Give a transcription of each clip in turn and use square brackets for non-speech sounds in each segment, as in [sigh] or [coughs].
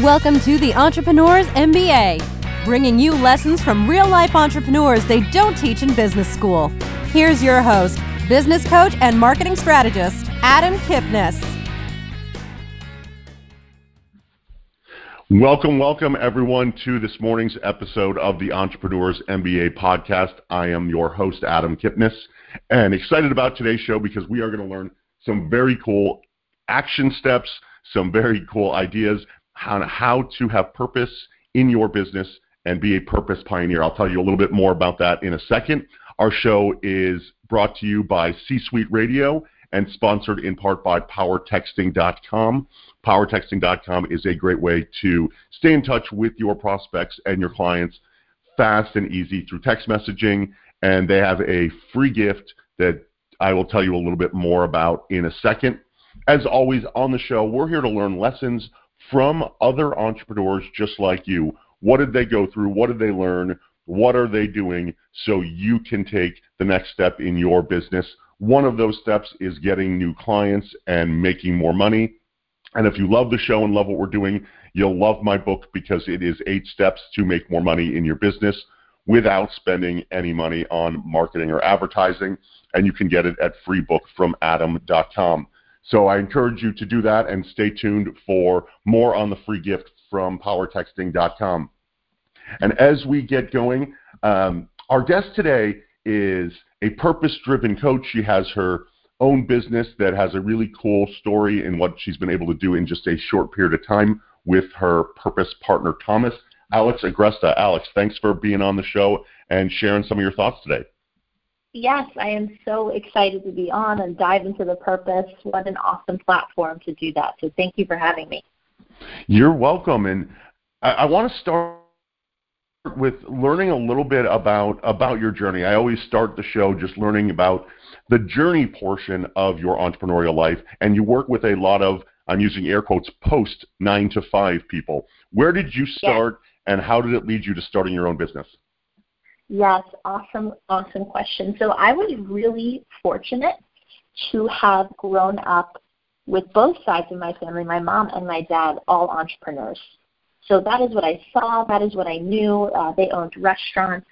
Welcome to the Entrepreneurs MBA, bringing you lessons from real life entrepreneurs they don't teach in business school. Here's your host, business coach and marketing strategist, Adam Kipnis. Welcome, welcome everyone to this morning's episode of the Entrepreneurs MBA podcast. I am your host, Adam Kipnis, and excited about today's show because we are going to learn some very cool action steps, some very cool ideas on how to have purpose in your business and be a purpose pioneer. I'll tell you a little bit more about that in a second. Our show is brought to you by C Suite Radio and sponsored in part by PowerTexting.com. PowerTexting.com is a great way to stay in touch with your prospects and your clients fast and easy through text messaging. And they have a free gift that I will tell you a little bit more about in a second. As always on the show, we're here to learn lessons from other entrepreneurs just like you. What did they go through? What did they learn? What are they doing so you can take the next step in your business? One of those steps is getting new clients and making more money. And if you love the show and love what we're doing, you'll love my book because it is eight steps to make more money in your business without spending any money on marketing or advertising. And you can get it at freebookfromadam.com. So I encourage you to do that and stay tuned for more on the free gift from powertexting.com. And as we get going, um, our guest today is a purpose driven coach. She has her own business that has a really cool story in what she's been able to do in just a short period of time with her purpose partner, Thomas. Alex Agresta. Alex, thanks for being on the show and sharing some of your thoughts today. Yes, I am so excited to be on and dive into the purpose. What an awesome platform to do that. So thank you for having me. You're welcome. And I, I want to start with learning a little bit about about your journey. I always start the show just learning about the journey portion of your entrepreneurial life, and you work with a lot of I'm using air quotes post nine to five people. Where did you start, yes. and how did it lead you to starting your own business? Yes, awesome, awesome question. So I was really fortunate to have grown up with both sides of my family, my mom and my dad, all entrepreneurs. So that is what I saw. That is what I knew. Uh, they owned restaurants.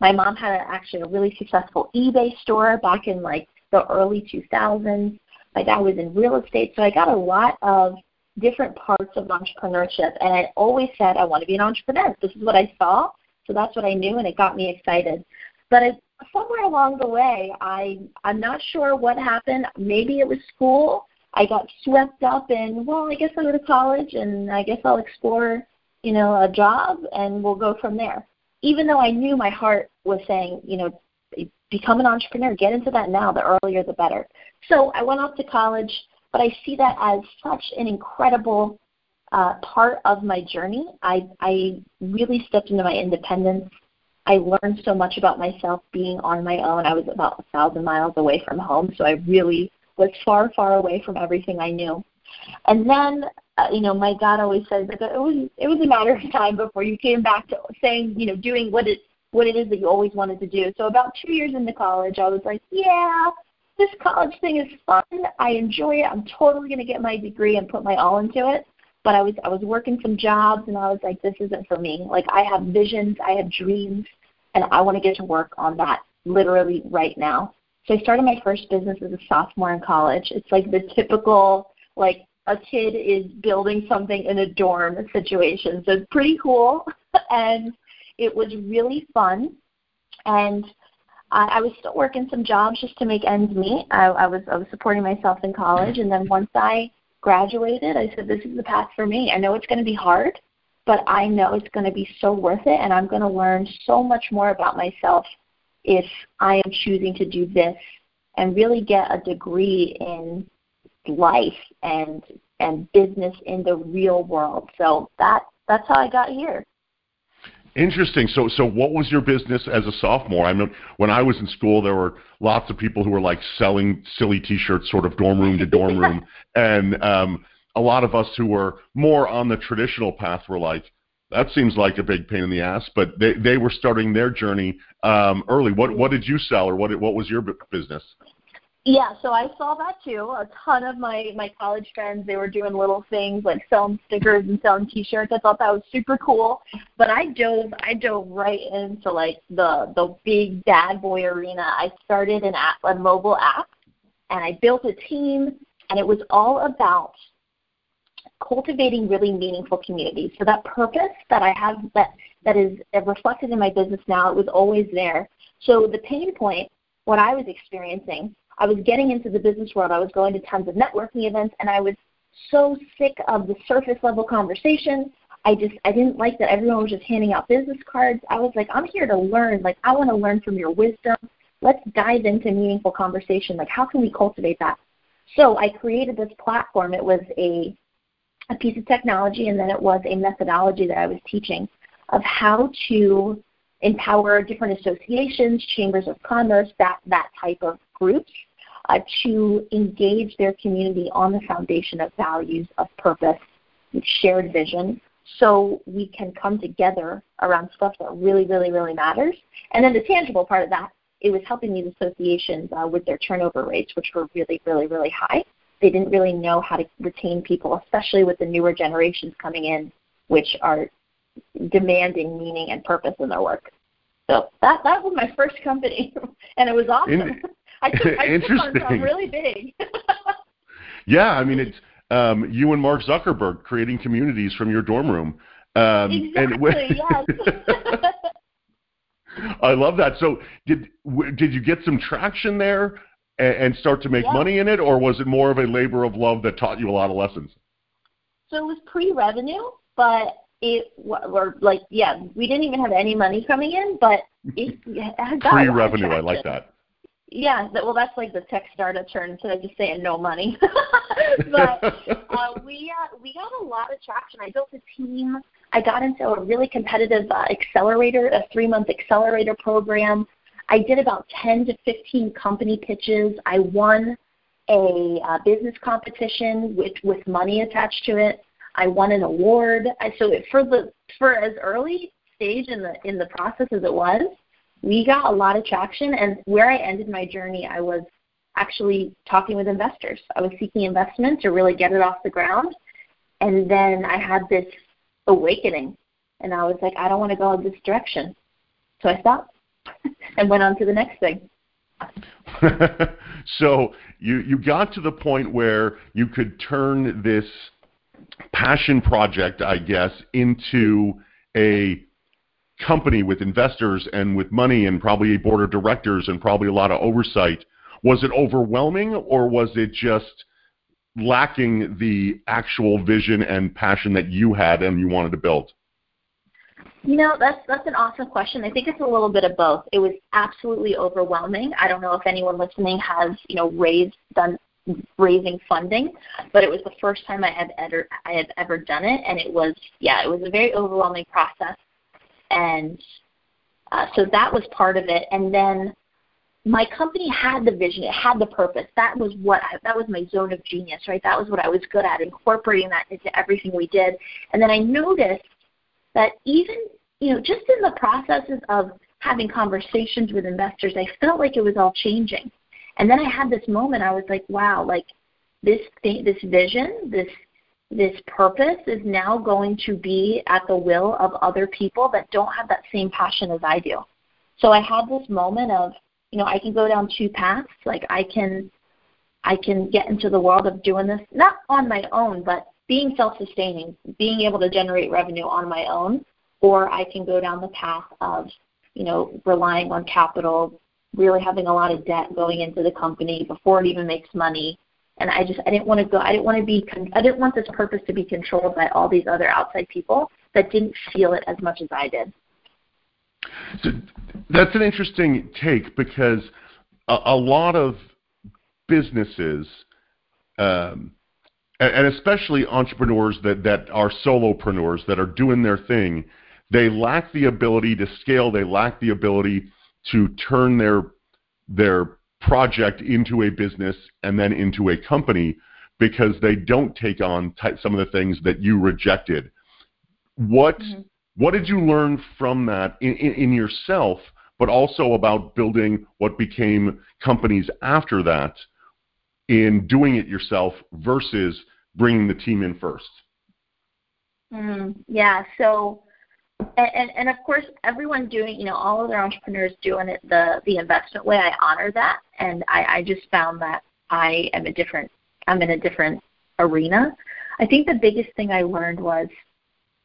My mom had a, actually a really successful eBay store back in like the early 2000s. My dad was in real estate, so I got a lot of different parts of entrepreneurship. And I always said I want to be an entrepreneur. This is what I saw. So that's what I knew, and it got me excited. But it, somewhere along the way, I I'm not sure what happened. Maybe it was school. I got swept up in well, I guess I'll go to college, and I guess I'll explore, you know, a job, and we'll go from there. Even though I knew my heart was saying, you know, become an entrepreneur, get into that now. The earlier, the better. So I went off to college, but I see that as such an incredible uh, part of my journey. I, I really stepped into my independence. I learned so much about myself being on my own. I was about a thousand miles away from home, so I really was far, far away from everything I knew. And then, uh, you know, my dad always says that it was it was a matter of time before you came back to saying, you know, doing what it what it is that you always wanted to do. So about two years into college, I was like, yeah, this college thing is fun. I enjoy it. I'm totally going to get my degree and put my all into it but I was I was working some jobs and I was like, this isn't for me. Like I have visions, I have dreams, and I want to get to work on that literally right now. So I started my first business as a sophomore in college. It's like the typical like a kid is building something in a dorm situation. So it's pretty cool [laughs] and it was really fun. And I, I was still working some jobs just to make ends meet. I, I was I was supporting myself in college and then once I graduated, I said, this is the path for me. I know it's going to be hard, but I know it's going to be so worth it, and I'm going to learn so much more about myself if I am choosing to do this and really get a degree in life and and business in the real world. So that that's how I got here. Interesting. So, so what was your business as a sophomore? I mean, when I was in school, there were lots of people who were like selling silly T-shirts, sort of dorm room to dorm room, [laughs] and um, a lot of us who were more on the traditional path were like, that seems like a big pain in the ass. But they they were starting their journey um, early. What what did you sell, or what what was your business? Yeah, so I saw that too. A ton of my my college friends they were doing little things like selling stickers and selling T-shirts. I thought that was super cool. But I dove I dove right into like the the big bad boy arena. I started an app, a mobile app, and I built a team, and it was all about cultivating really meaningful communities. So that purpose that I have that that is reflected in my business now, it was always there. So the pain point, what I was experiencing I was getting into the business world. I was going to tons of networking events, and I was so sick of the surface level conversation. I just I didn't like that everyone was just handing out business cards. I was like, I'm here to learn. Like I want to learn from your wisdom. Let's dive into meaningful conversation. Like how can we cultivate that? So I created this platform. It was a a piece of technology and then it was a methodology that I was teaching of how to empower different associations, chambers of commerce, that that type of groups uh, to engage their community on the foundation of values, of purpose, shared vision, so we can come together around stuff that really, really, really matters. And then the tangible part of that, it was helping these associations uh, with their turnover rates, which were really, really, really high. They didn't really know how to retain people, especially with the newer generations coming in, which are demanding meaning and purpose in their work. So that that was my first company, [laughs] and it was awesome. In, [laughs] I took, I [laughs] took on something really big. [laughs] yeah, I mean it's um, you and Mark Zuckerberg creating communities from your dorm room. Um, exactly. [laughs] And yes. I love that. So did did you get some traction there and, and start to make money in it, or was it more of a labor of love that taught you a lot of lessons? So it was pre-revenue, but it were like yeah, we didn't even have any money coming in, but it, it got pre-revenue. I like that. Yeah, that, well, that's like the tech startup term instead of just saying no money. [laughs] but [laughs] uh, we uh, we got a lot of traction. I built a team. I got into a really competitive uh, accelerator, a three month accelerator program. I did about 10 to 15 company pitches. I won a uh, business competition with with money attached to it. I won an award. I, so it, for the for as early stage in the in the process as it was, we got a lot of traction. And where I ended my journey, I was actually talking with investors. I was seeking investment to really get it off the ground. And then I had this awakening, and I was like, I don't want to go in this direction. So I stopped [laughs] and went on to the next thing. [laughs] so you you got to the point where you could turn this passion project, I guess, into a company with investors and with money and probably a board of directors and probably a lot of oversight. Was it overwhelming or was it just lacking the actual vision and passion that you had and you wanted to build? You know, that's that's an awesome question. I think it's a little bit of both. It was absolutely overwhelming. I don't know if anyone listening has, you know, raised done raising funding, but it was the first time I had ever I had ever done it, and it was yeah, it was a very overwhelming process, and uh, so that was part of it. And then my company had the vision, it had the purpose. That was what I, that was my zone of genius, right? That was what I was good at, incorporating that into everything we did. And then I noticed that even you know just in the processes of having conversations with investors, I felt like it was all changing and then I had this moment. I was like, wow, like this thing, this vision, this this purpose is now going to be at the will of other people that don't have that same passion as I do. So I had this moment of, you know, I can go down two paths. Like I can I can get into the world of doing this not on my own, but being self-sustaining, being able to generate revenue on my own, or I can go down the path of, you know, relying on capital, really having a lot of debt going into the company before it even makes money. And I just I didn't want to go. I didn't want to be. I didn't want this purpose to be controlled by all these other outside people that didn't feel it as much as I did. So that's an interesting take because a, a lot of businesses, um, and, and especially entrepreneurs that that are solopreneurs that are doing their thing, they lack the ability to scale. They lack the ability to turn their their project into a business and then into a company because they don't take on t- some of the things that you rejected. What mm-hmm. what did you learn from that in, in, in yourself, but also about building what became companies after that? in doing it yourself versus bringing the team in first? Mm, yeah. So, and, and, and of course, everyone doing, you know, all of their entrepreneurs doing it the the investment way. I honor that, and I, I just found that I am a different. I'm in a different arena. I think the biggest thing I learned was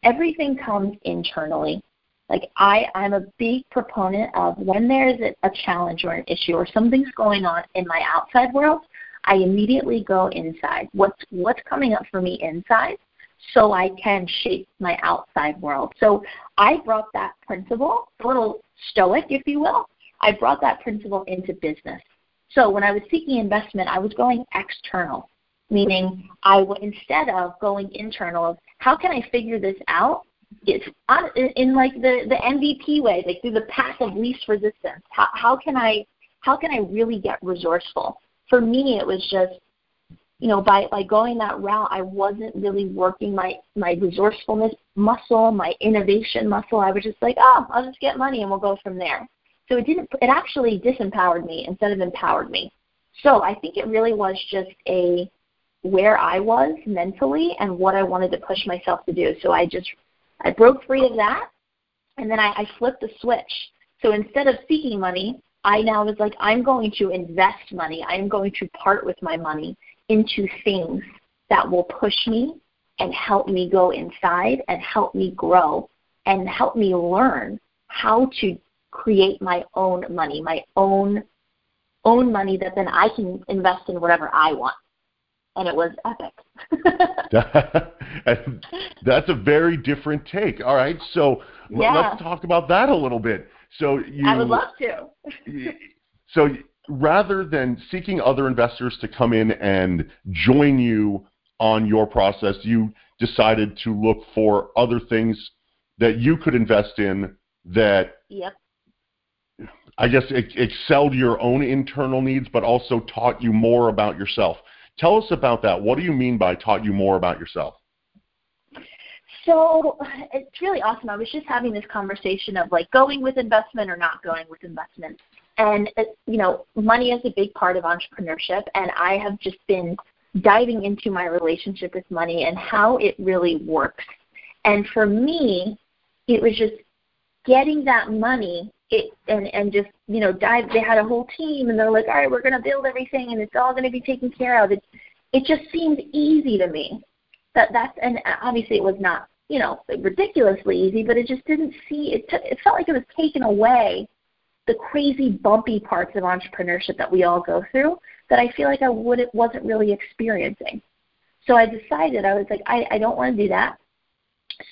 everything comes internally. Like I, I'm a big proponent of when there's a, a challenge or an issue or something's going on in my outside world, I immediately go inside. What's what's coming up for me inside so I can shape my outside world. So I brought that principle, a little stoic, if you will. I brought that principle into business. So when I was seeking investment, I was going external, meaning I w- instead of going internal of how can I figure this out, it's on, in like the the MVP way, like through the path of least resistance. How how can I how can I really get resourceful? For me, it was just you know, by by going that route, I wasn't really working my my resourcefulness muscle, my innovation muscle. I was just like, oh, I'll just get money and we'll go from there. So it didn't. It actually disempowered me instead of empowered me. So I think it really was just a where I was mentally and what I wanted to push myself to do. So I just I broke free of that, and then I, I flipped the switch. So instead of seeking money, I now was like, I'm going to invest money. I'm going to part with my money into things that will push me and help me go inside and help me grow and help me learn how to create my own money, my own own money that then I can invest in whatever I want. And it was epic. [laughs] [laughs] That's a very different take. All right, so yeah. let's talk about that a little bit. So you I would love to. [laughs] so rather than seeking other investors to come in and join you on your process, you decided to look for other things that you could invest in that yep. I guess excelled your own internal needs, but also taught you more about yourself. Tell us about that. What do you mean by taught you more about yourself? So it's really awesome. I was just having this conversation of like going with investment or not going with investment and uh, you know money is a big part of entrepreneurship and i have just been diving into my relationship with money and how it really works. And for me it was just getting that money it and and just you know dive they had a whole team and they're like all right we're going to build everything and it's all going to be taken care of. It it just seemed easy to me. That that's and obviously it was not you know ridiculously easy but it just didn't see it t- it felt like it was taken away the crazy bumpy parts of entrepreneurship that we all go through that I feel like I would wasn't really experiencing. So I decided I was like I, I don't want to do that.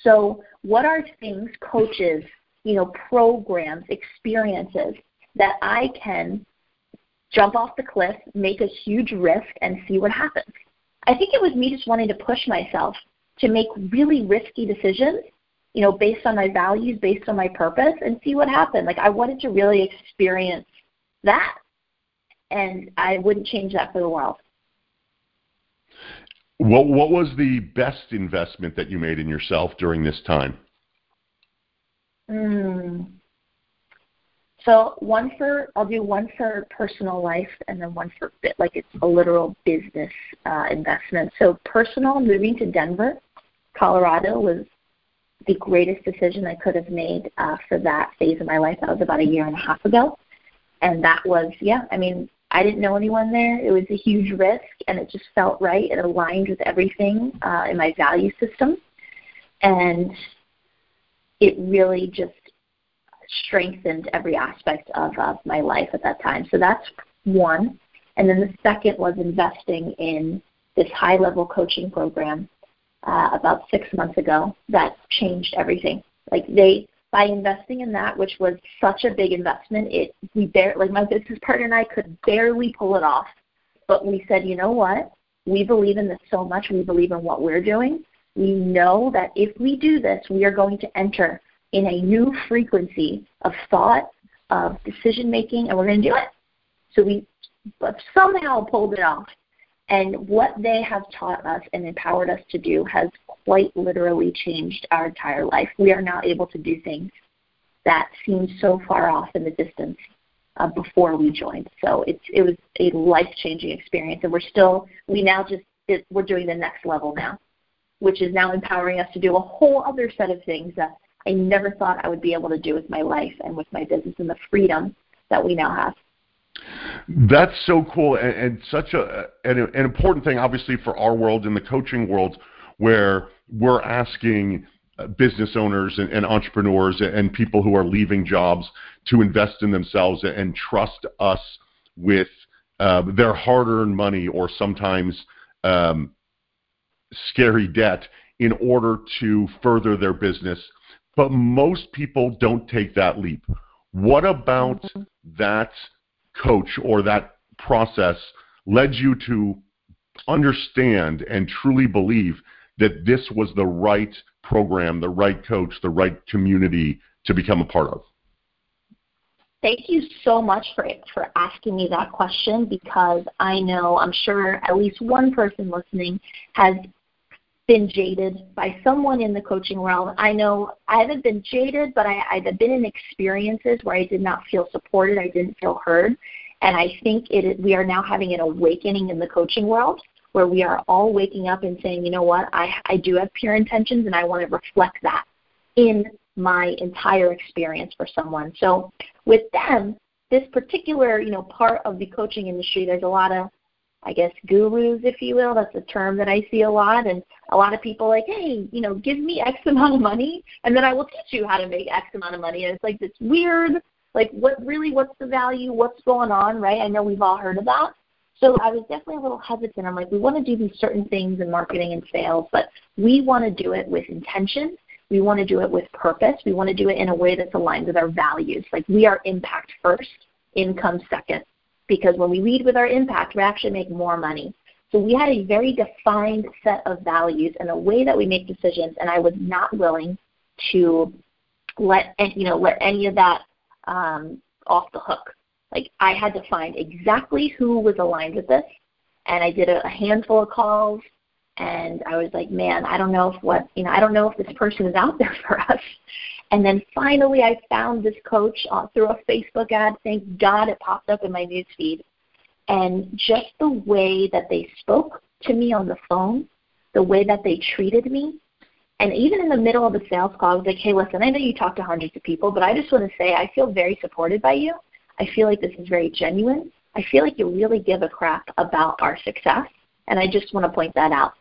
So what are things coaches, you know, programs, experiences that I can jump off the cliff, make a huge risk and see what happens. I think it was me just wanting to push myself to make really risky decisions you know, based on my values, based on my purpose, and see what happened. Like I wanted to really experience that, and I wouldn't change that for the world. What What was the best investment that you made in yourself during this time? Mm. So one for I'll do one for personal life and then one for like it's a literal business uh, investment. So personal, moving to Denver, Colorado was the greatest decision I could have made uh, for that phase of my life. That was about a year and a half ago. And that was, yeah, I mean, I didn't know anyone there. It was a huge risk, and it just felt right. It aligned with everything uh, in my value system. And it really just strengthened every aspect of, of my life at that time. So that's one. And then the second was investing in this high level coaching program uh, about six months ago that changed everything. Like they by investing in that, which was such a big investment, it we bare like my business partner and I could barely pull it off. But we said, you know what? We believe in this so much. We believe in what we're doing. We know that if we do this, we are going to enter in a new frequency of thought, of decision making, and we're going to do it. So we somehow pulled it off. And what they have taught us and empowered us to do has quite literally changed our entire life. We are now able to do things that seemed so far off in the distance. uh, before we joined. So it's it was a life changing experience, and we're still we now just it, we're doing the next level now, which is now empowering us to do a whole other set of things that I never thought I would be able to do with my life and with my business and the freedom that we now have. That's so cool and, and such a an, an important thing, obviously, for our world in the coaching world, where we're asking uh, business owners and, and, entrepreneurs and people who are leaving jobs to invest in themselves and trust us with uh, their hard-earned money or sometimes um, scary debt in order to further their business. But most people don't take that leap. What about mm-hmm. that coach or that process led you to understand and truly believe that this was the right program, the right coach, the right community to become a part of? Thank you so much for for asking me that question because I know I'm sure at least one person listening has been jaded by someone in the coaching realm. I know I haven't been jaded, but I, I've been in experiences where I did not feel supported, I didn't feel heard, and I think it we are now having an awakening in the coaching world where we are all waking up and saying, you know what, I, I do have pure intentions and I want to reflect that in my entire experience for someone. So with them, this particular, you know, part of the coaching industry, there's a lot of, I guess, gurus, if you will. That's a term that I see a lot. And a lot of people like, hey, you know, give me X amount of money and then I will teach you how to make X amount of money. And it's like this weird, like what really, what's the value? What's going on, right? I know we've all heard of that. So I was definitely a little hesitant. I'm like, we want to do these certain things in marketing and sales, but we want to do it with intention. We want to do it with purpose. We want to do it in a way that's aligned with our values. Like we are impact first, income second. Because when we lead with our impact, we actually make more money. So we had a very defined set of values and a way that we make decisions, and I was not willing to let you know let any of that um, off the hook. Like I had to find exactly who was aligned with this, and I did a, a handful of calls, and I was like, man, I don't know if what you know, I don't know if this person is out [laughs] there for us. And then finally, I found this coach uh, through a Facebook ad. Thank God it popped up in my news feed, and just the way that they spoke to me on the phone, the way that they treated me, and even in the middle of the sales call, I was like, hey, listen, I know you talk to hundreds of people, but I just want to say I feel very supported by you. I feel like this is very genuine. I feel like you really give a crap about our success, and I just want to point that out.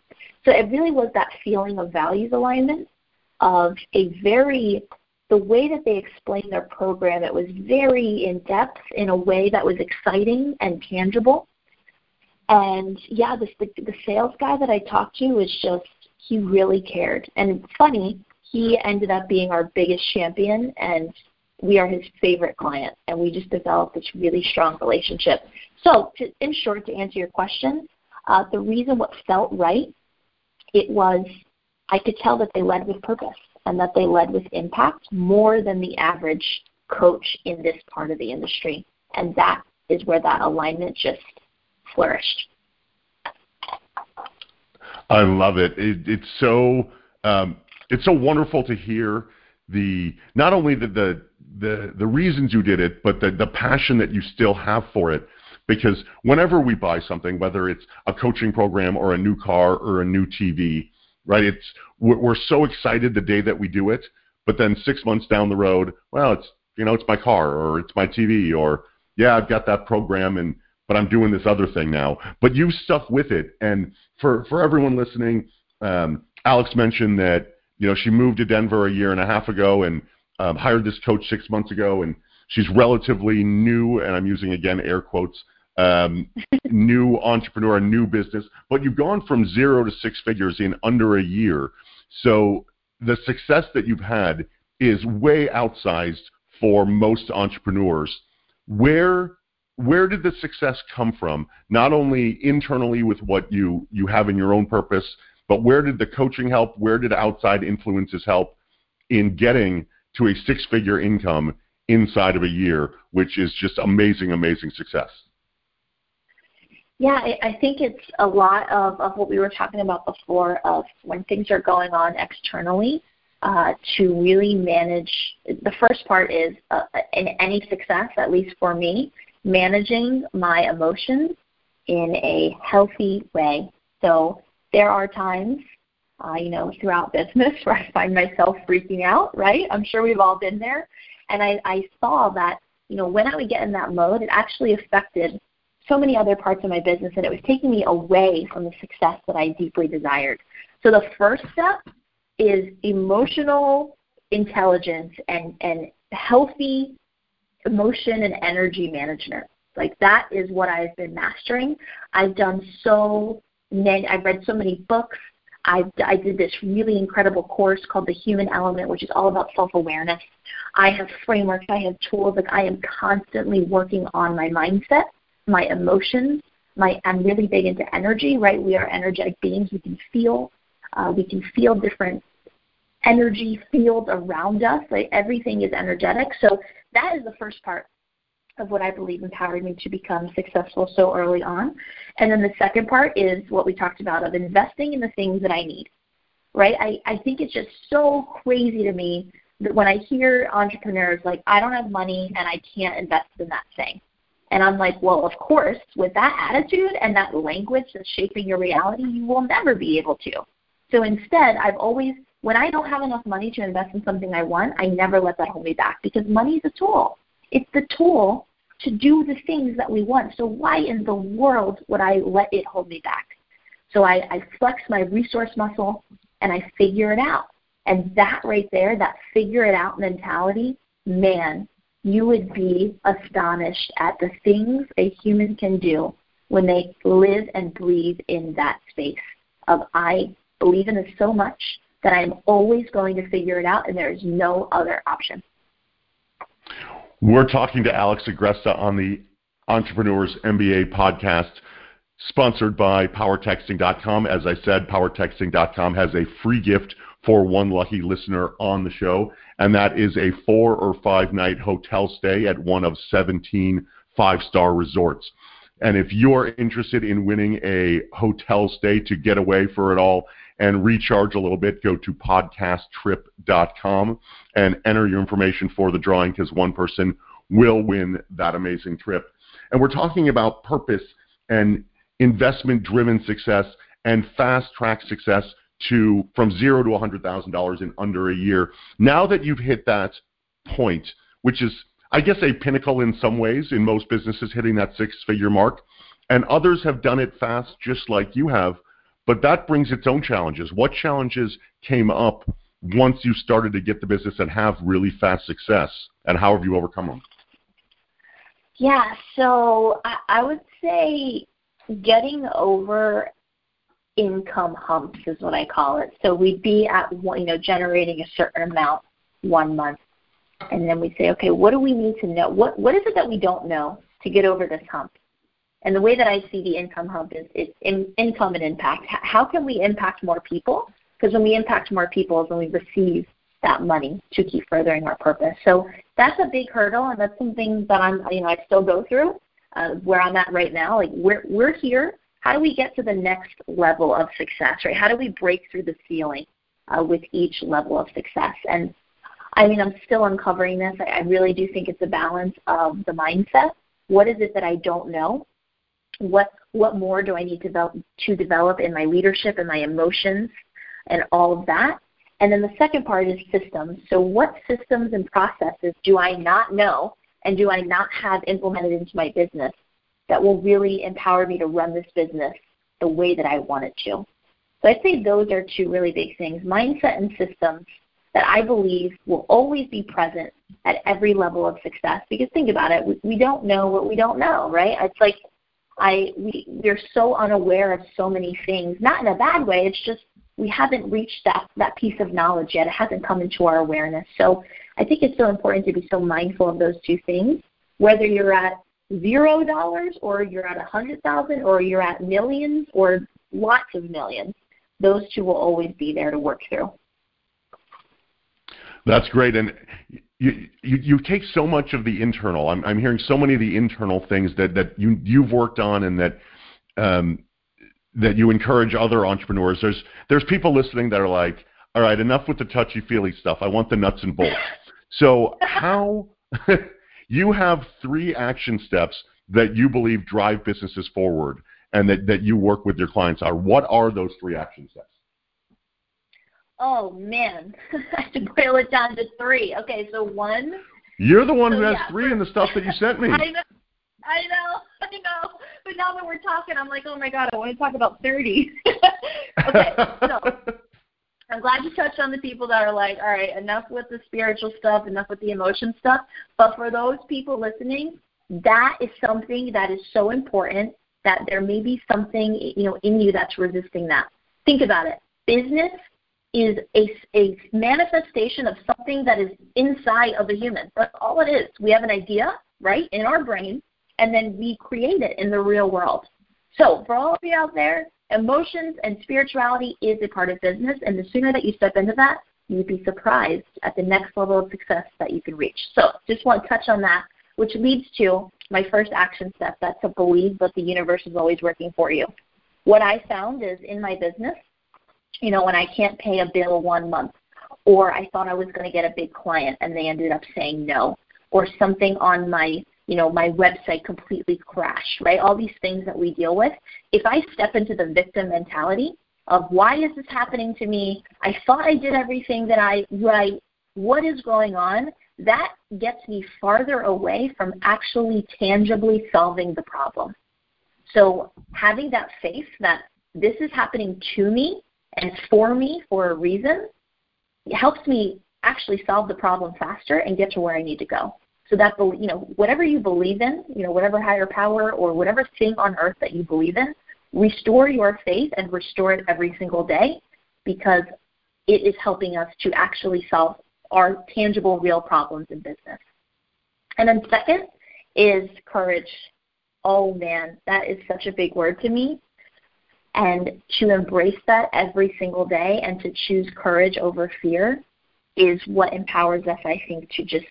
So it really was that feeling of values alignment, of a very the way that they explained their program, it was very in depth in a way that was exciting and tangible. And yeah, the, the sales guy that I talked to was just, he really cared. And it's funny, he ended up being our biggest champion and we are his favorite client, and we just developed this really strong relationship. So, to, in short, to answer your question, uh, the reason what felt right, it was I could tell that they led with purpose and that they led with impact more than the average coach in this part of the industry, and that is where that alignment just flourished. I love it. it it's so um, it's so wonderful to hear the not only the, the the the reasons you did it, but the the passion that you still have for it. Because whenever we buy something, whether it's a coaching program or a new car or a new TV, right? It's we're, so excited the day that we do it, but then six months down the road, well, it's you know it's my car or it's my TV or yeah, I've got that program and but I'm doing this other thing now. But you stuck with it, and for for everyone listening, um, Alex mentioned that you know she moved to Denver a year and a half ago and um, hired this coach six months ago, and she's relatively new, and I'm using again air quotes, um, new entrepreneur, new business. But you've gone from zero to six figures in under a year. So the success that you've had is way outsized for most entrepreneurs. Where where did the success come from? Not only internally with what you you have in your own purpose, but where did the coaching help? Where did outside influences help in getting to a six figure income inside of a year, which is just amazing, amazing success. Yeah, I think it's a lot of, of what we were talking about before of when things are going on externally, uh, to really manage. The first part is uh, in any success, at least for me, managing my emotions in a healthy way. So there are times, uh, you know, throughout [laughs] business where I find myself freaking out, right? I'm sure we've all been there. And I, I saw that, you know, when I would get in that mode, it actually affected so many other parts of my business and it was taking me away from the success that I deeply desired. So the first step is emotional intelligence and, and healthy emotion and energy management. Like that is what I've been mastering. I've done so many, I've read so many books. I, I did this really incredible course called The Human Element, which is all about self awareness. I have frameworks, I have tools. Like I am constantly working on my mindset, my emotions. My, I'm really big into energy, right? We are energetic beings. We can feel, uh, we can feel different energy fields around us. Like everything is energetic. So that is the first part of what I believe empowered me to become successful so early on. And then the second part is what we talked about of investing in the things that I need. Right? I, I think it's just so crazy to me that when I hear entrepreneurs like, I don't have money and I can't invest in that thing. And I'm like, well, of course, with that attitude and that language that's shaping your reality, you will never be able to. So instead, I've always, when I don't have enough money to invest in something I want, I never let that hold me back because money is a tool. It's the tool to do the things that we want. So why in the world would I let it hold me back? So I, I flex my resource muscle and I figure it out. And that right there, that figure it out mentality, man, you would be astonished at the things a human can do when they live and breathe in that space of I believe in this so much that I'm always going to figure it out and there is no other option. We're talking to Alex Agresta on the Entrepreneurs MBA podcast, sponsored by PowerTexting.com. As I said, PowerTexting.com has a free gift for one lucky listener on the show, and that is a four or five night hotel stay at one of 17 five star resorts. And if you're interested in winning a hotel stay to get away for it all and recharge a little bit, go to podcasttrip.com and enter your information for the drawing because one person will win that amazing trip. And we're talking about purpose and investment driven success and fast track success to from zero to $100,000 in under a year. Now that you've hit that point, which is, I guess, a pinnacle in some ways in most businesses hitting that six figure mark, and others have done it fast just like you have but that brings its own challenges. What challenges came up once you started to get the business and have really fast success, and how have you overcome them? Yeah, so I, I would say getting over income humps is what I call it. So we'd be at you know generating a certain amount one month, and then we say, okay, what do we need to know? What what is it that we don't know to get over this hump? And the way that I see the income hump is it's in, income and impact. How can we impact more people? Because when we impact more people is when we receive that money to keep furthering our purpose. So that's a big hurdle, and that's something that I'm, you know, I still go through. Uh, where I'm at right now, like we're we're here. How do we get to the next level of success? Right? How do we break through the ceiling uh, with each level of success? And I mean, I'm still uncovering this. I, I really do think it's a balance of the mindset. What is it that I don't know? what what more do I need to develop, to develop in my leadership and my emotions and all of that. And then the second part is systems. So what systems and processes do I not know and do I not have implemented into my business that will really empower me to run this business the way that I want it to? So I'd say those are two really big things, mindset and systems that I believe will always be present at every level of success. Because think about it, we, we don't know what we don't know, right? It's like I we we're so unaware of so many things. Not in a bad way. It's just we haven't reached that that piece of knowledge yet. It hasn't come into our awareness. So I think it's so important to be so mindful of those two things. Whether you're at zero dollars or you're at a hundred thousand or you're at millions or lots of millions, those two will always be there to work through. That's great. And you, you, you take so much of the internal. I'm, I'm hearing so many of the internal things that, that you, you've worked on and that um, that you encourage other entrepreneurs. There's there's people listening that are like, all right, enough with the touchy feely stuff. I want the nuts and bolts. So how [laughs] you have three action steps that you believe drive businesses forward and that, that you work with your clients are. What are those three action steps? Oh man, [laughs] I have to boil it down to three. Okay, so one. You're the one so, who has yeah. three in the stuff that you sent me. [laughs] I know, I know, [laughs] I know. But now that we're talking, I'm like, oh my god, I want to talk about thirty. okay, so I'm glad you touched on the people that are like, all right, enough with the spiritual stuff, enough with the emotion stuff. But for those people listening, that is something that is so important that there may be something you know in you that's resisting that. Think about it. Business is a, a manifestation of something that is inside of a human. That's all it is. We have an idea, right, in our brain, and then we create it in the real world. So for all of you out there, emotions and spirituality is a part of business, and the sooner that you step into that, you'd be surprised at the next level of success that you can reach. So just want to touch on that, which leads to my first action step. That's to believe that the universe is always working for you. What I found is in my business, you know, when I can't pay a bill one month, or I thought I was going to get a big client and they ended up saying no, or something on my you know, my website completely crashed, right? All these things that we deal with. If I step into the victim mentality of why is this happening to me? I thought I did everything that I right. What is going on? That gets me farther away from actually tangibly solving the problem. So having that faith that this is happening to me and for me for a reason, helps me actually solve the problem faster and get to where I need to go. So that you know, whatever you believe in, you know, whatever higher power or whatever thing on earth that you believe in, restore your faith and restore it every single day because it is helping us to actually solve our tangible, real problems in business. And then second is courage. Oh man, that is such a big word to me. And to embrace that every single day and to choose courage over fear is what empowers us, I think, to just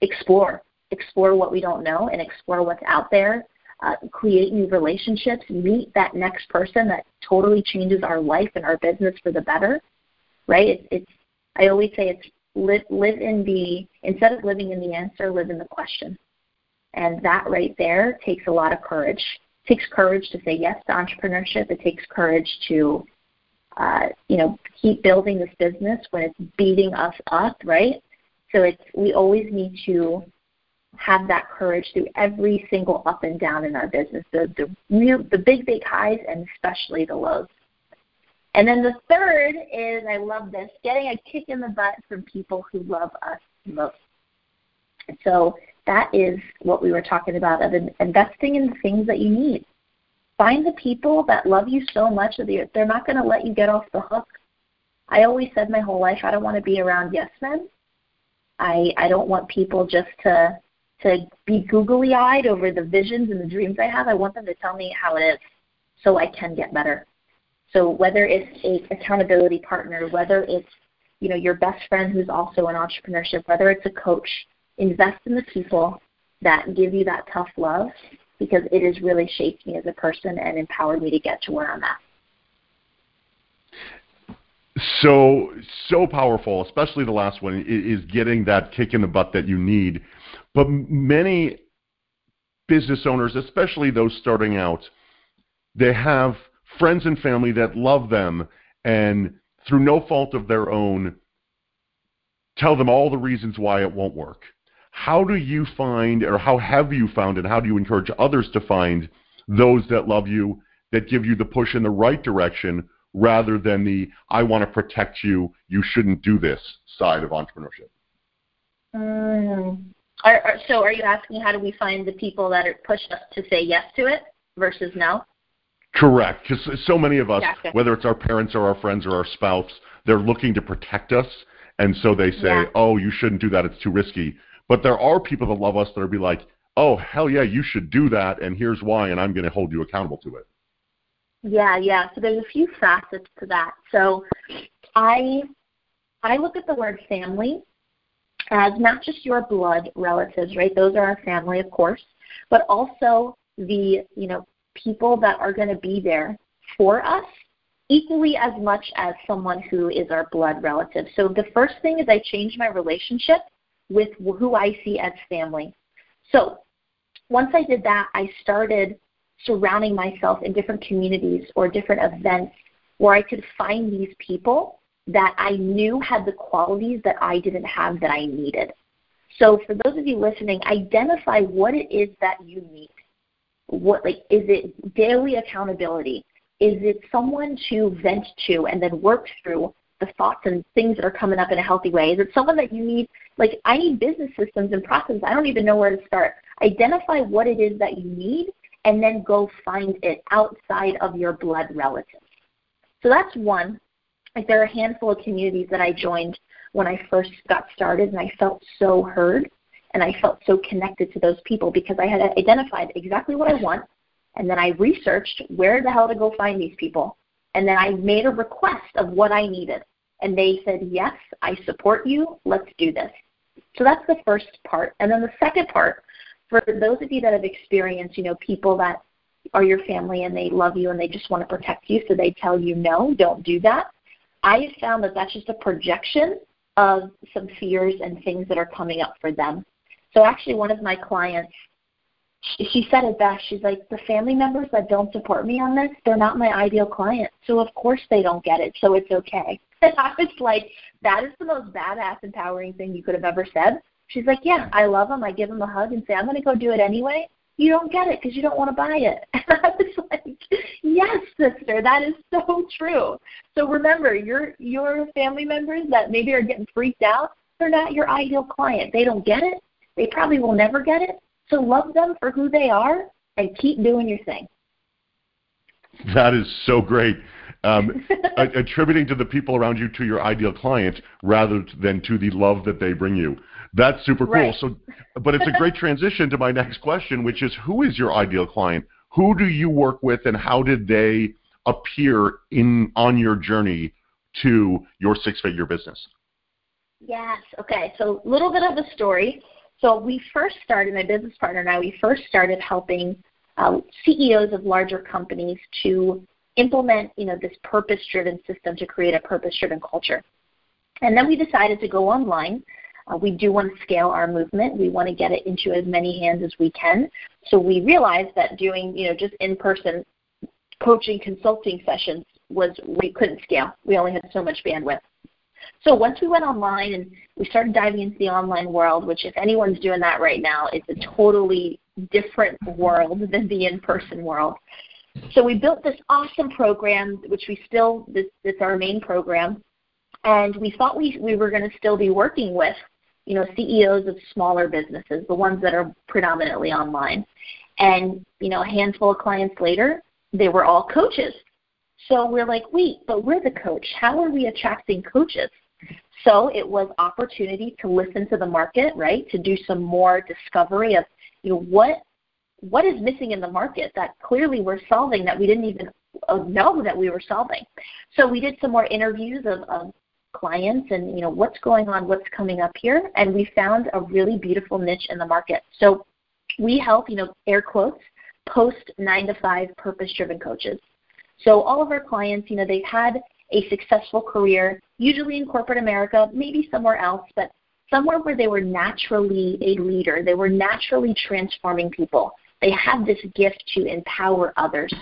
explore, explore what we don't know and explore what's out there, uh, create new relationships, meet that next person that totally changes our life and our business for the better, right? It's, it's I always say it's live, live in the, instead of living in the answer, live in the question. And that right there takes a lot of courage. It takes courage to say yes to entrepreneurship. It takes courage to, uh, you know, keep building this business when it's beating us up, right? So it's we always need to have that courage through every single up and down in our business, the the real the big big highs and especially the lows. And then the third is I love this, getting a kick in the butt from people who love us most. So that is what we were talking about of investing in the things that you need. Find the people that love you so much that they're not going to let you get off the hook. I always said my whole life I don't want to be around yes men. I I don't want people just to to be googly eyed over the visions and the dreams I have. I want them to tell me how it is so I can get better. So whether it's a accountability partner, whether it's you know your best friend who's also in entrepreneurship, whether it's a coach, invest in the people that give you that tough love because it has really shaped me as a person and empowered me to get to where I'm at so so powerful, especially the last one is getting that kick in the butt that you need. But many business owners, especially those starting out, they have friends and family that love them and through no fault of their own tell them all the reasons why it won't work. How do you find or how have you found and how do you encourage others to find those that love you that give you the push in the right direction rather than the I want to protect you, you shouldn't do this side of entrepreneurship. Mm. Are, are, so are you asking how do we find the people that are push us to say yes to it versus no? Correct, because so many of us, gotcha. whether it's our parents or our friends or our spouse, they're looking to protect us, and so they say, yeah. "Oh, you shouldn't do that; it's too risky." But there are people that love us that are be like, "Oh, hell yeah, you should do that, and here's why, and I'm going to hold you accountable to it." Yeah, yeah. So there's a few facets to that. So I I look at the word family as not just your blood relatives, right? Those are our family, of course, but also the, you know, people that are going to be there for us equally as much as someone who is our blood relative. So the first thing is I change my relationship with who I see as family. So once I did that, I started surrounding myself in different communities or different events where I could find these people that I knew had the qualities that I didn't have that I needed. So for those of you listening, identify what it is that you need. What like is it daily accountability? Is it someone to vent to and then work through the thoughts and things that are coming up in a healthy way? Is it someone that you need like I need business systems and processes. I don't even know where to start. Identify what it is that you need and then go find it outside of your blood relatives. So that's one. Like there are a handful of communities that I joined when I first got started, and I felt so heard and I felt so connected to those people because I had identified exactly what I want, and then I researched where the hell to go find these people, and then I made a request of what I needed, and they said, "Yes, I support you. Let's do this." So that's the first part, and then the second part, for those of you that have experienced, you know, people that are your family and they love you and they just want to protect you, so they tell you no, don't do that. I have found that that's just a projection of some fears and things that are coming up for them. So actually, one of my clients, she said it best. She's like, the family members that don't support me on this, they're not my ideal client. So of course they don't get it. So it's okay. [laughs] And I was like, that is the most badass, empowering thing you could have ever said. She's like, yeah, I love them. I give them a hug and say, I'm going to go do it anyway. You don't get it because you don't want to buy it. [laughs] And I was like, yes, sister, that is so true. So remember, your your family members that maybe are getting freaked out, they're not your ideal client. They don't get it. They probably will never get it. So love them for who they are and keep doing your thing. That is so great. Um, [laughs] attributing to the people around you to your ideal client rather than to the love that they bring you. That's super cool. Right. So, but it's a great [laughs] transition to my next question, which is who is your ideal client? Who do you work with, and how did they appear in on your journey to your six-figure business? Yes. Okay. So, a little bit of a story. So, we first started, my business partner and I, we first started helping uh, CEOs of larger companies to implement, you know, this purpose-driven system to create a purpose-driven culture. And then we decided to go online uh, we do want to scale our movement. We want to get it into as many hands as we can. So we realized that doing, you know, just in-person coaching consulting sessions was we couldn't scale. We only had so much bandwidth. So once we went online and we started diving into the online world, which if anyone's doing that right now, it's a totally different world than the in-person world. So we built this awesome program, which we still this it's our main program, and we thought we we were going to still be working with you know, CEOs of smaller businesses, the ones that are predominantly online. And, you know, a handful of clients later, they were all coaches. So we're like, wait, but we're the coach. How are we attracting coaches? So it was opportunity to listen to the market, right? To do some more discovery of, you know, what what is missing in the market that clearly we're solving that we didn't even know that we were solving. So we did some more interviews of, of clients and you know what's going on, what's coming up here, and we found a really beautiful niche in the market. So we help, you know, air quotes, post nine to five purpose driven coaches. So all of our clients, you know, they've had a successful career, usually in corporate America, maybe somewhere else, but somewhere where they were naturally a leader. They were naturally transforming people. They have this gift to empower others.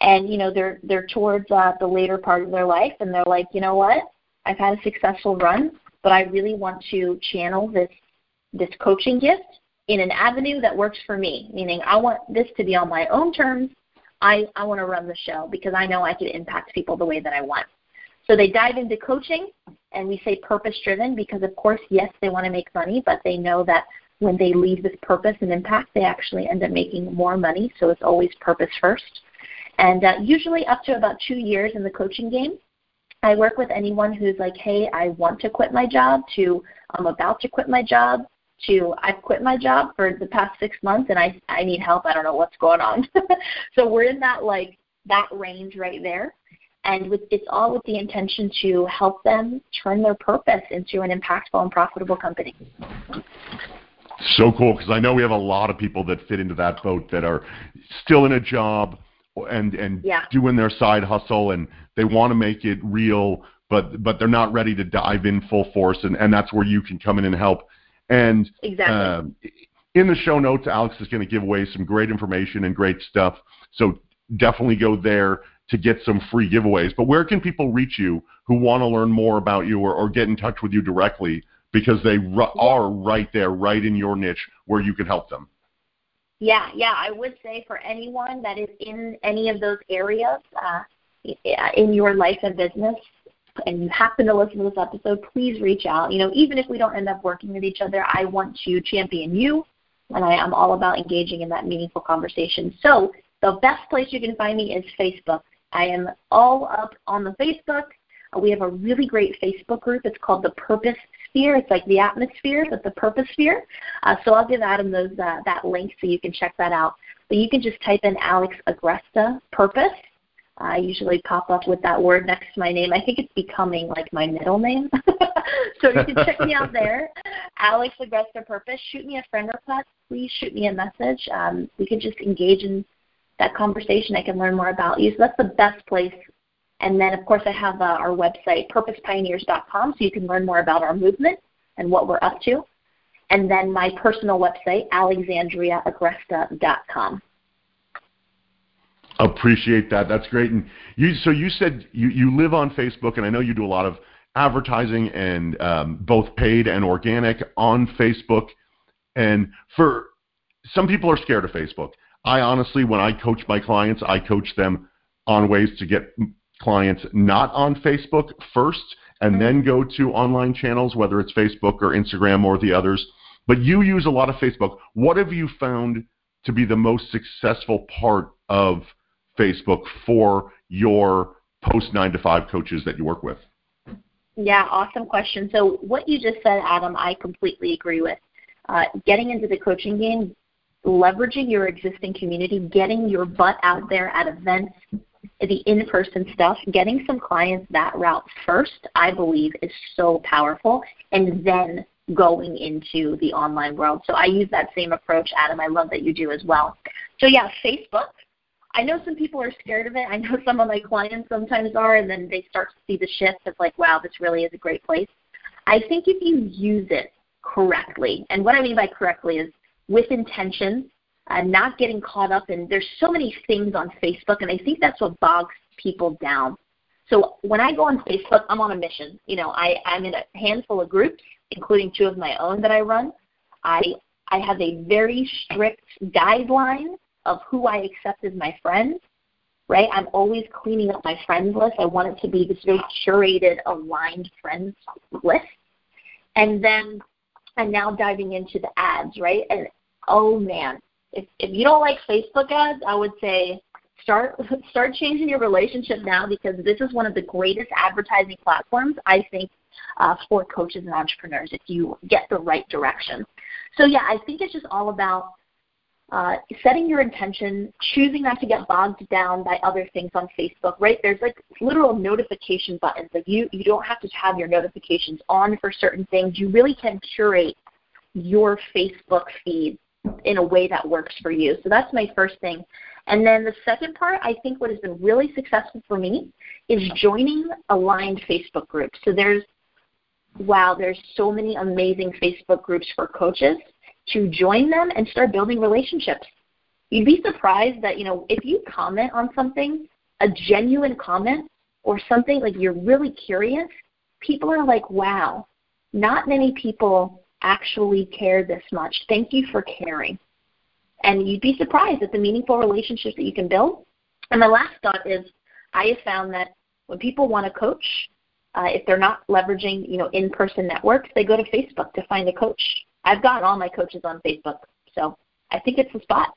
And you know, they're they're towards uh, the later part of their life, and they're like, you know what? I've had a successful run, but I really want to channel this this coaching gift in an avenue that works for me. Meaning, I want this to be on my own terms. I I want to run the show because I know I can impact people the way that I want. So they dive into coaching, and we say purpose driven because, of course, yes, they want to make money, but they know that when they leave with purpose and impact, they actually end up making more money. So it's always purpose first. And uh, usually up to about two years in the coaching game, I work with anyone who's like, hey, I want to quit my job, to I'm about to quit my job, to I've quit my job for the past six months and I I need help. I don't know what's going on. [laughs] so we're in that like that range right there, and with it's all with the intention to help them turn their purpose into an impactful and profitable company. So cool because I know we have a lot of people that fit into that boat that are still in a job and and yeah. doing their side hustle and they want to make it real but but they're not ready to dive in full force and and that's where you can come in and help. And exactly. um, in the show notes alex is going to give away some great information and great stuff so definitely go there to get some free giveaways. But where can people reach you who want to learn more about you or, or get in touch with you directly? Because they r- are right there right in your niche where you can help them yeah, yeah, I would say for anyone that is in any of those areas uh, in your life and business, and you happen to listen to this episode, please reach out. You know, even if we don't end up working with each other, I want to champion you, and I am all about engaging in that meaningful conversation. So the best place you can find me is Facebook. I am all up on the Facebook. We have a really great Facebook group. It's called the Purpose Sphere. It's like the atmosphere, but the Purpose Sphere. Uh, so I'll give Adam those uh, that link so you can check that out. But you can just type in Alex Agresta Purpose. I usually pop up with that word next to my name. I think it's becoming like my middle name. [laughs] so you can check me out there. Alex Agresta Purpose. Shoot me a friend request. Please shoot me a message. Um, we can just engage in that conversation. I can learn more about you. So that's the best place and then, of course, I have uh, our website, purposepioneers.com, so you can learn more about our movement and what we're up to. And then my personal website, alexandriaagresta.com. Appreciate that. That's great. And you, so you said you, you live on Facebook, and I know you do a lot of advertising and um, both paid and organic on Facebook. And for some people are scared of Facebook. I honestly, when I coach my clients, I coach them on ways to get clients not on Facebook first and then go to online channels, whether it's Facebook or Instagram or the others. But you use a lot of Facebook. What have you found to be the most successful part of Facebook for your post nine to five coaches that you work with? Yeah, awesome question. So, what you just said, Adam, I completely agree with. Uh, getting into the coaching game, leveraging your existing community, getting your butt out there at events, the in-person stuff, getting some clients that route first, I believe, is so powerful, and then going into the online world. So I use that same approach, Adam. I love that you do as well. So yeah, Facebook. I know some people are scared of it. I know [laughs] some of my clients sometimes are, and then they start to see the shift of like, wow, this really is a great place. I think if you use it correctly, and what I mean by correctly is with intention, uh, not getting caught up in there's so many things on Facebook, and I think that's what bogs people down. So when I go on Facebook, I'm on a mission. You know, I, I'm in a handful of groups, including two of my own that I run. I I have a very strict guideline of who I accept as my friends. Right? I'm always cleaning up my friends list. I want it to be this very curated, aligned friends list. And then I'm now diving into the ads, right? And oh man, if if you don't like Facebook ads, I would say start [laughs] start changing your relationship now because this is one of the greatest advertising platforms I think uh, for coaches and entrepreneurs if you get the right direction. So yeah, I think it's just all about uh, setting your intention, choosing not to get bogged down by other things on Facebook. Right? There's like literal notification buttons. Like you you don't have to have your notifications on for certain things. You really can curate your Facebook feed in a way that works for you. So that's my first thing. And then the second part, I think what has been really successful for me is joining aligned Facebook groups. So there's, wow, there's so many amazing Facebook groups for coaches to join them and start building relationships. You'd be surprised that, you know, if you comment on something, a genuine comment or something like you're really curious, people are like, wow, not many people actually care this much. Thank you for caring. And you'd be surprised at the meaningful relationships that you can build. And the last thought is I have found that when people want to coach, uh, if they're not leveraging, you know, in-person networks, they go to Facebook to find a coach. I've gotten all my coaches on Facebook, so I think it's the spot.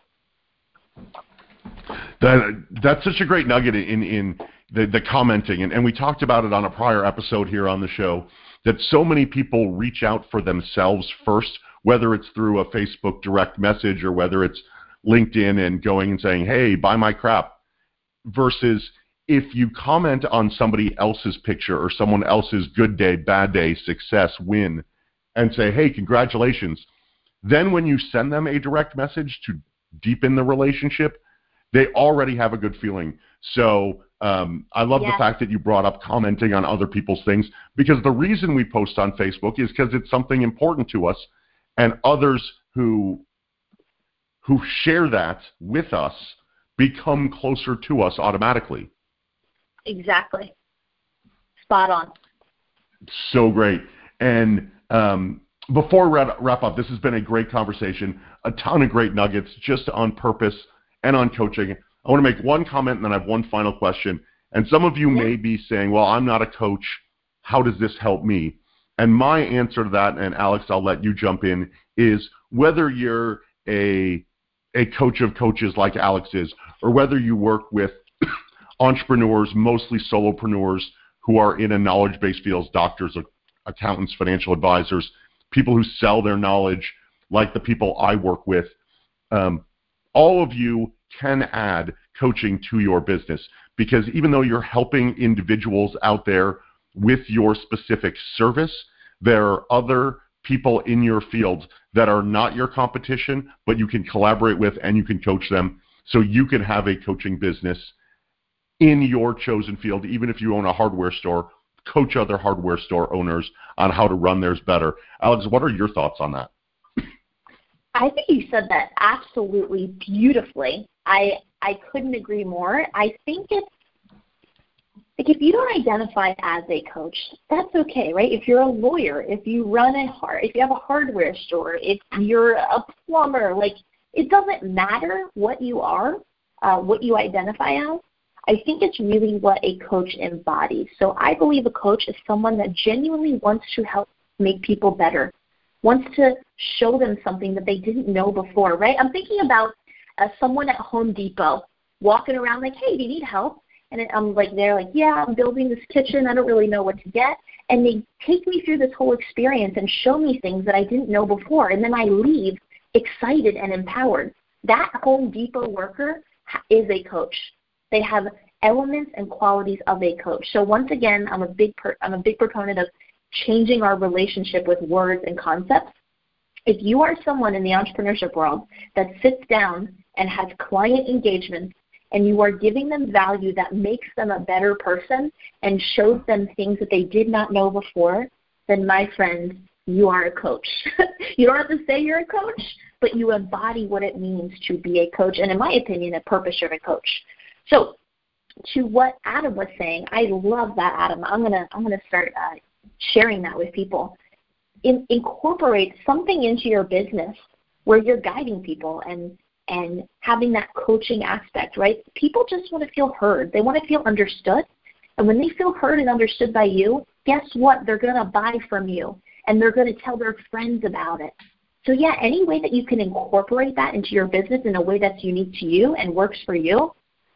That that's such a great nugget in in the, the commenting, and, and we talked about it on a prior episode here on the show that so many people reach out for themselves first, whether it's through a Facebook direct message or whether it's LinkedIn and going and saying, hey, buy my crap, versus if you comment on somebody else's picture or someone else's good day, bad day, success, win, and say, hey, congratulations, then when you send them a direct message to deepen the relationship, they already have a good feeling. So um, I love yes. the fact that you brought up commenting on other people's things because the reason we post on Facebook is because it's something important to us, and others who who share that with us become closer to us automatically. Exactly. Spot on. So great. And um, before we wrap up, this has been a great conversation, a ton of great nuggets just on purpose and on coaching. I want to make one comment and then I have one final question. And some of you may be saying, well, I'm not a coach. How does this help me? And my answer to that, and Alex, I'll let you jump in, is whether you're a a coach of coaches like Alex is, or whether you work with [coughs] entrepreneurs, mostly solopreneurs who are in a knowledge-based fields, doctors, accountants, financial advisors, people who sell their knowledge, like the people I work with. Um, all of you can add coaching to your business because even though you're helping individuals out there with your specific service, there are other people in your field that are not your competition, but you can collaborate with and you can coach them so you can have a coaching business in your chosen field, even if you own a hardware store, coach other hardware store owners on how to run theirs better. Alex, what are your thoughts on that? I think you said that absolutely beautifully. I I couldn't agree more. I think it's like if you don't identify as a coach, that's okay, right? If you're a lawyer, if you run a hard, if you have a hardware store, if you're a plumber, like it doesn't matter what you are, uh, what you identify as. I think it's really what a coach embodies. So I believe a coach is someone that genuinely wants to help make people better, wants to show them something that they didn't know before, right? I'm thinking about uh, someone at Home Depot walking around like, hey, do you need help? And I'm like, they're like, yeah, I'm building this kitchen. I don't really know what to get. And they take me through this whole experience and show me things that I didn't know before. And then I leave excited and empowered. That Home Depot worker is a coach. They have elements and qualities of a coach. So once again, I'm a big per- I'm a big proponent of changing our relationship with words and concepts. If you are someone in the entrepreneurship world that sits down and has client engagements and you are giving them value that makes them a better person and shows them things that they did not know before, then my friend, you are a coach. [laughs] you don't have to say you're a coach, but you embody what it means to be a coach, and in my opinion, a purpose driven coach. So, to what Adam was saying, I love that, Adam. I'm gonna I'm gonna start uh, sharing that with people. In, incorporate something into your business where you're guiding people and and having that coaching aspect, right? People just want to feel heard. They want to feel understood. And when they feel heard and understood by you, guess what? They're going to buy from you and they're going to tell their friends about it. So, yeah, any way that you can incorporate that into your business in a way that's unique to you and works for you,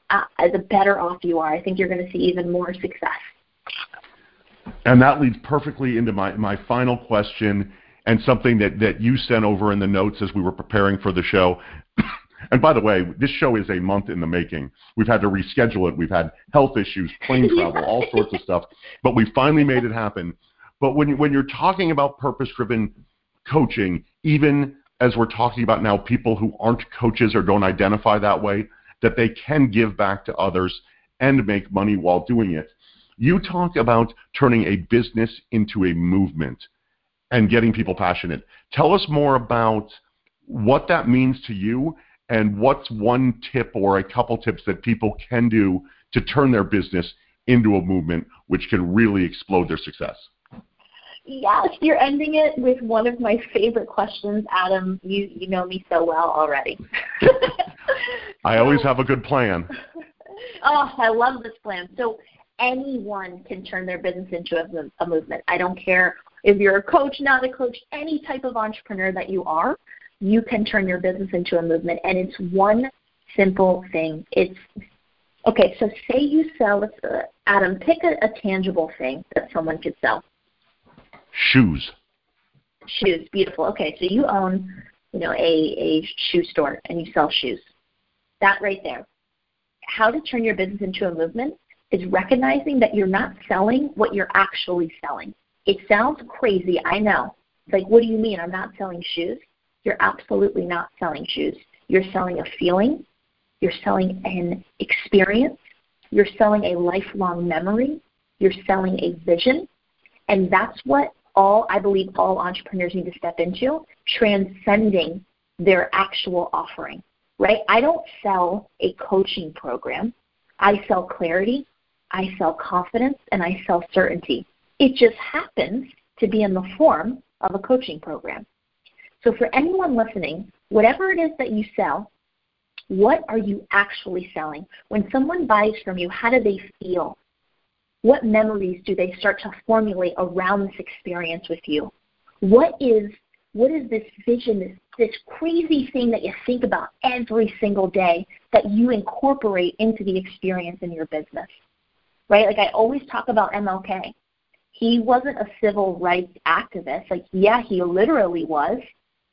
uh, the better off you are. I think you're going to see even more success. And that leads perfectly into my, my final question and something that, that you sent over in the notes as we were preparing for the show. [coughs] and by the way, this show is a month in the making. We've had to reschedule it. We've had health issues, plane [laughs] travel, all sorts of stuff. But we finally made it happen. But when, when you're talking about purpose driven coaching, even as we're talking about now people who aren't coaches or don't identify that way, that they can give back to others and make money while doing it. You talk about turning a business into a movement and getting people passionate. Tell us more about what that means to you and what's one tip or a couple tips that people can do to turn their business into a movement which can really explode their success. Yes, you're ending it with one of my favorite questions, Adam. You you know me so well already. [laughs] I always have a good plan. [laughs] Oh, I love this plan. So anyone can turn their business into a, a movement. I don't care if you're a coach, not a coach, any type of entrepreneur that you are, you can turn your business into a movement. And it's one simple thing. It's okay. So say you sell, uh, Adam, pick a, a tangible thing that someone could sell. Shoes. Shoes, beautiful. Okay, so you own, you know, a a shoe store and you sell shoes. That right there. How to turn your business into a movement is recognizing that you're not selling what you're actually selling. It sounds crazy, I know. It's like, what do you mean? I'm not selling shoes? You're absolutely not selling shoes. You're selling a feeling, you're selling an experience, you're selling a lifelong memory, you're selling a vision, and that's what all I believe all entrepreneurs need to step into, transcending their actual offering. Right? I don't sell a coaching program. I sell clarity, I sell confidence, and I sell certainty. It just happens to be in the form of a coaching program. So for anyone listening, whatever it is that you sell, what are you actually selling? When someone buys from you, how do they feel? What memories do they start to formulate around this experience with you? What is what is this vision, this, this crazy thing that you think about every single day that you incorporate into the experience in your business? Right? Like I always talk about MLK. He wasn't a civil rights activist. Like, yeah, he literally was,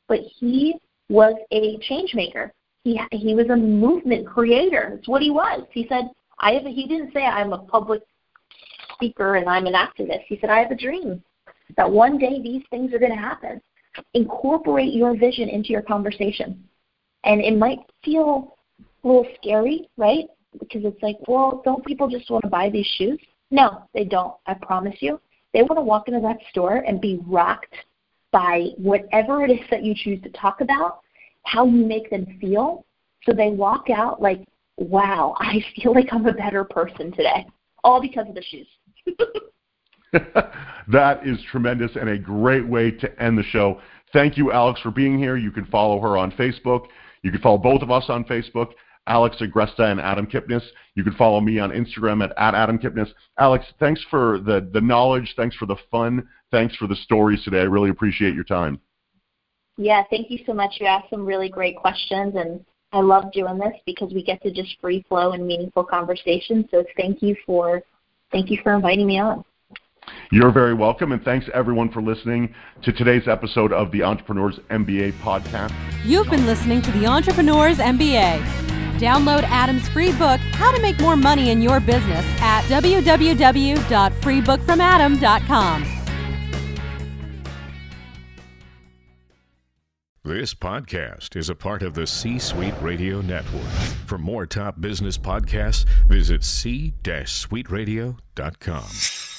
but he was a change maker. He he was a movement creator. That's what he was. He said, I have a, he didn't say I'm a public speaker and I'm an activist. He said, I have a dream that one day these things are going to happen. Incorporate your vision into your conversation. And it might feel a little scary, right? Because it's like, well, don't people just want to buy these shoes? No, they don't. I promise you. They want to walk into that store and be rocked by whatever it is that you choose to talk about, how you make them feel. So they walk out like, wow, [laughs] I feel like I'm a better person today, all because of the shoes. [laughs] that is tremendous and a great way to end the show. Thank you, Alex, for being here. You can follow her on Facebook. You can follow both of us on Facebook, Alex Agresta and Adam Kipnis. You can follow me on Instagram at, at Adam Kipnis. Alex, thanks for the, the knowledge. Thanks for the fun. Thanks for the stories today. I really appreciate your time. Yeah, thank you so much. You asked some really great questions, and I love doing this because we get to just free flow and meaningful conversation. So thank you for Thank you for inviting me on. You're very welcome, and thanks everyone for listening to today's episode of the Entrepreneurs MBA podcast. You've been listening to the Entrepreneurs MBA. Download Adam's free book, How to Make More Money in Your Business, at www.freebookfromadam.com. This podcast is a part of the C Suite Radio Network. For more top business podcasts, visit c-suiteradio.com.